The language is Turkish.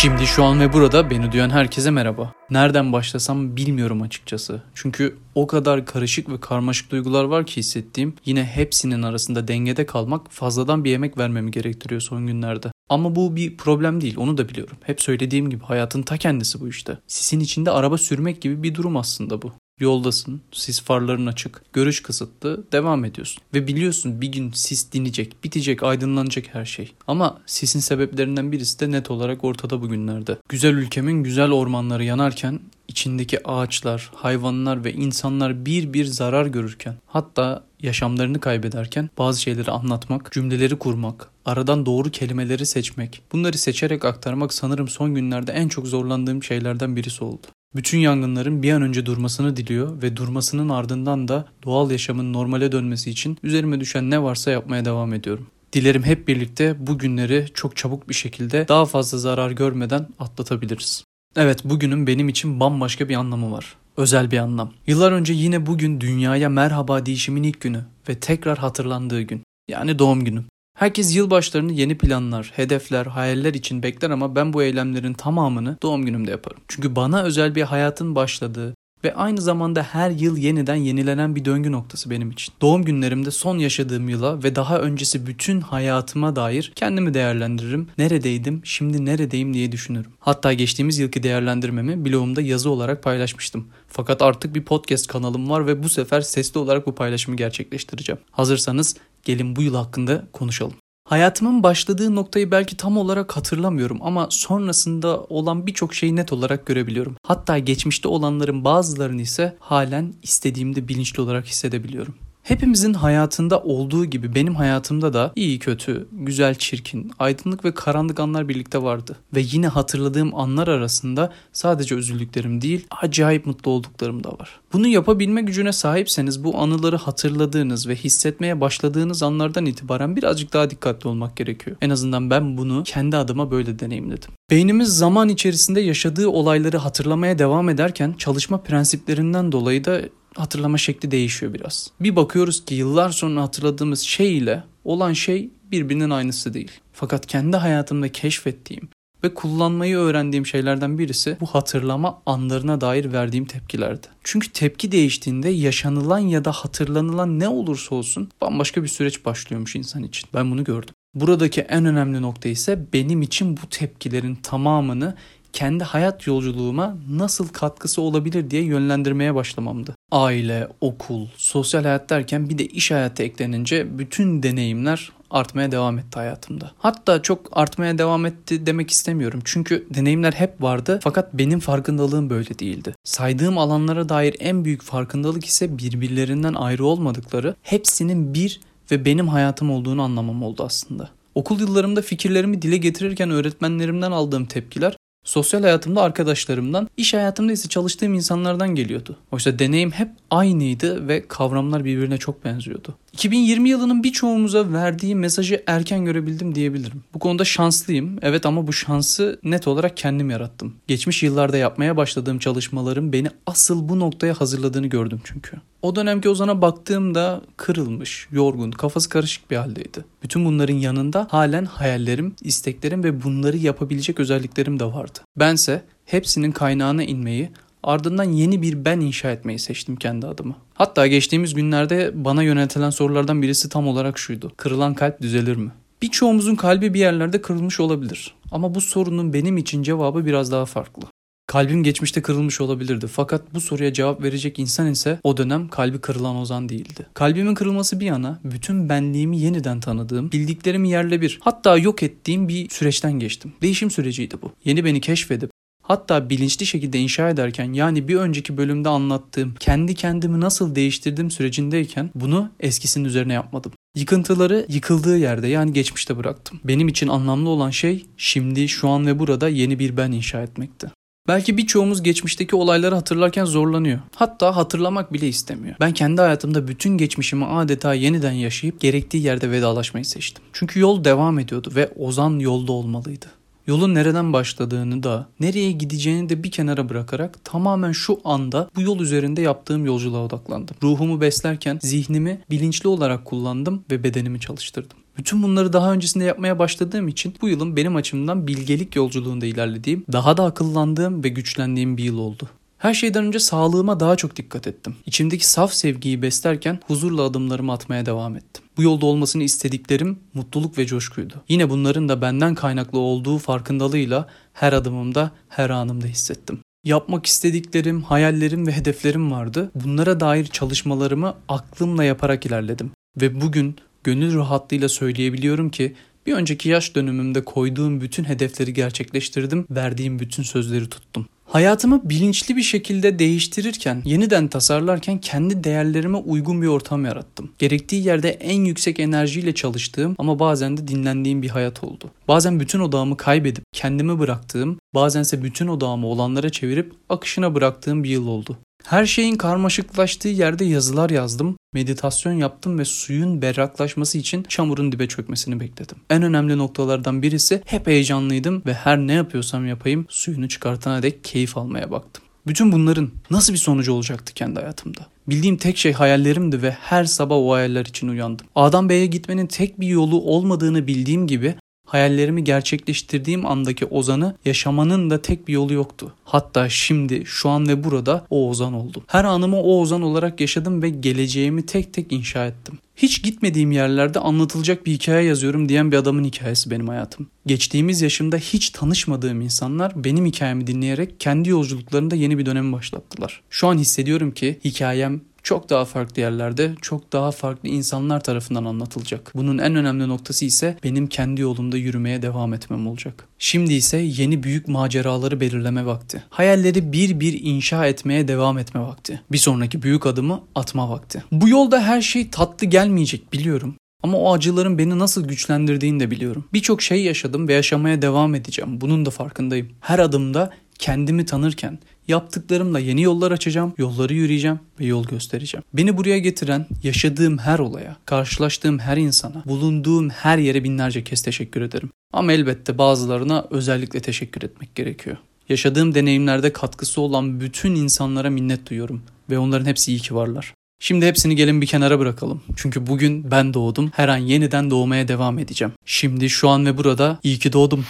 Şimdi şu an ve burada beni duyan herkese merhaba. Nereden başlasam bilmiyorum açıkçası. Çünkü o kadar karışık ve karmaşık duygular var ki hissettiğim yine hepsinin arasında dengede kalmak fazladan bir yemek vermemi gerektiriyor son günlerde. Ama bu bir problem değil onu da biliyorum. Hep söylediğim gibi hayatın ta kendisi bu işte. Sisin içinde araba sürmek gibi bir durum aslında bu. Yoldasın, sis farların açık, görüş kısıtlı, devam ediyorsun. Ve biliyorsun bir gün sis dinecek, bitecek, aydınlanacak her şey. Ama sisin sebeplerinden birisi de net olarak ortada bugünlerde. Güzel ülkemin güzel ormanları yanarken içindeki ağaçlar, hayvanlar ve insanlar bir bir zarar görürken hatta yaşamlarını kaybederken bazı şeyleri anlatmak, cümleleri kurmak, aradan doğru kelimeleri seçmek, bunları seçerek aktarmak sanırım son günlerde en çok zorlandığım şeylerden birisi oldu. Bütün yangınların bir an önce durmasını diliyor ve durmasının ardından da doğal yaşamın normale dönmesi için üzerime düşen ne varsa yapmaya devam ediyorum. Dilerim hep birlikte bu günleri çok çabuk bir şekilde daha fazla zarar görmeden atlatabiliriz. Evet bugünün benim için bambaşka bir anlamı var. Özel bir anlam. Yıllar önce yine bugün dünyaya merhaba değişimin ilk günü ve tekrar hatırlandığı gün. Yani doğum günüm. Herkes yılbaşlarını yeni planlar, hedefler, hayaller için bekler ama ben bu eylemlerin tamamını doğum günümde yaparım. Çünkü bana özel bir hayatın başladığı ve aynı zamanda her yıl yeniden yenilenen bir döngü noktası benim için. Doğum günlerimde son yaşadığım yıla ve daha öncesi bütün hayatıma dair kendimi değerlendiririm. Neredeydim, şimdi neredeyim diye düşünürüm. Hatta geçtiğimiz yılki değerlendirmemi blogumda yazı olarak paylaşmıştım. Fakat artık bir podcast kanalım var ve bu sefer sesli olarak bu paylaşımı gerçekleştireceğim. Hazırsanız gelin bu yıl hakkında konuşalım. Hayatımın başladığı noktayı belki tam olarak hatırlamıyorum ama sonrasında olan birçok şeyi net olarak görebiliyorum. Hatta geçmişte olanların bazılarını ise halen istediğimde bilinçli olarak hissedebiliyorum. Hepimizin hayatında olduğu gibi benim hayatımda da iyi kötü, güzel çirkin, aydınlık ve karanlık anlar birlikte vardı. Ve yine hatırladığım anlar arasında sadece üzüldüklerim değil, acayip mutlu olduklarım da var. Bunu yapabilme gücüne sahipseniz bu anıları hatırladığınız ve hissetmeye başladığınız anlardan itibaren birazcık daha dikkatli olmak gerekiyor. En azından ben bunu kendi adıma böyle deneyimledim. Beynimiz zaman içerisinde yaşadığı olayları hatırlamaya devam ederken çalışma prensiplerinden dolayı da hatırlama şekli değişiyor biraz. Bir bakıyoruz ki yıllar sonra hatırladığımız şey ile olan şey birbirinin aynısı değil. Fakat kendi hayatımda keşfettiğim ve kullanmayı öğrendiğim şeylerden birisi bu hatırlama anlarına dair verdiğim tepkilerdi. Çünkü tepki değiştiğinde yaşanılan ya da hatırlanılan ne olursa olsun bambaşka bir süreç başlıyormuş insan için. Ben bunu gördüm. Buradaki en önemli nokta ise benim için bu tepkilerin tamamını kendi hayat yolculuğuma nasıl katkısı olabilir diye yönlendirmeye başlamamdı. Aile, okul, sosyal hayat derken bir de iş hayatı eklenince bütün deneyimler artmaya devam etti hayatımda. Hatta çok artmaya devam etti demek istemiyorum. Çünkü deneyimler hep vardı fakat benim farkındalığım böyle değildi. Saydığım alanlara dair en büyük farkındalık ise birbirlerinden ayrı olmadıkları, hepsinin bir ve benim hayatım olduğunu anlamam oldu aslında. Okul yıllarımda fikirlerimi dile getirirken öğretmenlerimden aldığım tepkiler Sosyal hayatımda arkadaşlarımdan, iş hayatımda ise çalıştığım insanlardan geliyordu. Oysa deneyim hep aynıydı ve kavramlar birbirine çok benziyordu. 2020 yılının birçoğumuza verdiği mesajı erken görebildim diyebilirim. Bu konuda şanslıyım. Evet ama bu şansı net olarak kendim yarattım. Geçmiş yıllarda yapmaya başladığım çalışmaların beni asıl bu noktaya hazırladığını gördüm çünkü. O dönemki Ozan'a baktığımda kırılmış, yorgun, kafası karışık bir haldeydi. Bütün bunların yanında halen hayallerim, isteklerim ve bunları yapabilecek özelliklerim de vardı. Bense hepsinin kaynağına inmeyi, ardından yeni bir ben inşa etmeyi seçtim kendi adıma. Hatta geçtiğimiz günlerde bana yöneltilen sorulardan birisi tam olarak şuydu. Kırılan kalp düzelir mi? Birçoğumuzun kalbi bir yerlerde kırılmış olabilir. Ama bu sorunun benim için cevabı biraz daha farklı. Kalbim geçmişte kırılmış olabilirdi fakat bu soruya cevap verecek insan ise o dönem kalbi kırılan Ozan değildi. Kalbimin kırılması bir yana bütün benliğimi yeniden tanıdığım, bildiklerimi yerle bir hatta yok ettiğim bir süreçten geçtim. Değişim süreciydi bu. Yeni beni keşfedip Hatta bilinçli şekilde inşa ederken yani bir önceki bölümde anlattığım kendi kendimi nasıl değiştirdim sürecindeyken bunu eskisinin üzerine yapmadım. Yıkıntıları yıkıldığı yerde yani geçmişte bıraktım. Benim için anlamlı olan şey şimdi, şu an ve burada yeni bir ben inşa etmekti. Belki birçoğumuz geçmişteki olayları hatırlarken zorlanıyor. Hatta hatırlamak bile istemiyor. Ben kendi hayatımda bütün geçmişimi adeta yeniden yaşayıp gerektiği yerde vedalaşmayı seçtim. Çünkü yol devam ediyordu ve Ozan yolda olmalıydı. Yolun nereden başladığını da, nereye gideceğini de bir kenara bırakarak tamamen şu anda bu yol üzerinde yaptığım yolculuğa odaklandım. Ruhumu beslerken zihnimi bilinçli olarak kullandım ve bedenimi çalıştırdım. Bütün bunları daha öncesinde yapmaya başladığım için bu yılın benim açımdan bilgelik yolculuğunda ilerlediğim, daha da akıllandığım ve güçlendiğim bir yıl oldu. Her şeyden önce sağlığıma daha çok dikkat ettim. İçimdeki saf sevgiyi beslerken huzurla adımlarımı atmaya devam ettim. Bu yolda olmasını istediklerim mutluluk ve coşkuydu. Yine bunların da benden kaynaklı olduğu farkındalığıyla her adımımda, her anımda hissettim. Yapmak istediklerim, hayallerim ve hedeflerim vardı. Bunlara dair çalışmalarımı aklımla yaparak ilerledim. Ve bugün gönül rahatlığıyla söyleyebiliyorum ki bir önceki yaş dönümümde koyduğum bütün hedefleri gerçekleştirdim, verdiğim bütün sözleri tuttum. Hayatımı bilinçli bir şekilde değiştirirken, yeniden tasarlarken kendi değerlerime uygun bir ortam yarattım. Gerektiği yerde en yüksek enerjiyle çalıştığım ama bazen de dinlendiğim bir hayat oldu. Bazen bütün odağımı kaybedip kendimi bıraktığım, bazense bütün odağımı olanlara çevirip akışına bıraktığım bir yıl oldu. Her şeyin karmaşıklaştığı yerde yazılar yazdım, meditasyon yaptım ve suyun berraklaşması için çamurun dibe çökmesini bekledim. En önemli noktalardan birisi hep heyecanlıydım ve her ne yapıyorsam yapayım suyunu çıkartana dek keyif almaya baktım. Bütün bunların nasıl bir sonucu olacaktı kendi hayatımda? Bildiğim tek şey hayallerimdi ve her sabah o hayaller için uyandım. A'dan B'ye gitmenin tek bir yolu olmadığını bildiğim gibi hayallerimi gerçekleştirdiğim andaki Ozan'ı yaşamanın da tek bir yolu yoktu. Hatta şimdi, şu an ve burada o Ozan oldum. Her anımı o Ozan olarak yaşadım ve geleceğimi tek tek inşa ettim. Hiç gitmediğim yerlerde anlatılacak bir hikaye yazıyorum diyen bir adamın hikayesi benim hayatım. Geçtiğimiz yaşımda hiç tanışmadığım insanlar benim hikayemi dinleyerek kendi yolculuklarında yeni bir dönemi başlattılar. Şu an hissediyorum ki hikayem çok daha farklı yerlerde, çok daha farklı insanlar tarafından anlatılacak. Bunun en önemli noktası ise benim kendi yolumda yürümeye devam etmem olacak. Şimdi ise yeni büyük maceraları belirleme vakti. Hayalleri bir bir inşa etmeye devam etme vakti. Bir sonraki büyük adımı atma vakti. Bu yolda her şey tatlı gelmeyecek biliyorum. Ama o acıların beni nasıl güçlendirdiğini de biliyorum. Birçok şey yaşadım ve yaşamaya devam edeceğim. Bunun da farkındayım. Her adımda kendimi tanırken, Yaptıklarımla yeni yollar açacağım, yolları yürüyeceğim ve yol göstereceğim. Beni buraya getiren, yaşadığım her olaya, karşılaştığım her insana, bulunduğum her yere binlerce kez teşekkür ederim. Ama elbette bazılarına özellikle teşekkür etmek gerekiyor. Yaşadığım deneyimlerde katkısı olan bütün insanlara minnet duyuyorum ve onların hepsi iyi ki varlar. Şimdi hepsini gelin bir kenara bırakalım. Çünkü bugün ben doğdum. Her an yeniden doğmaya devam edeceğim. Şimdi şu an ve burada iyi ki doğdum.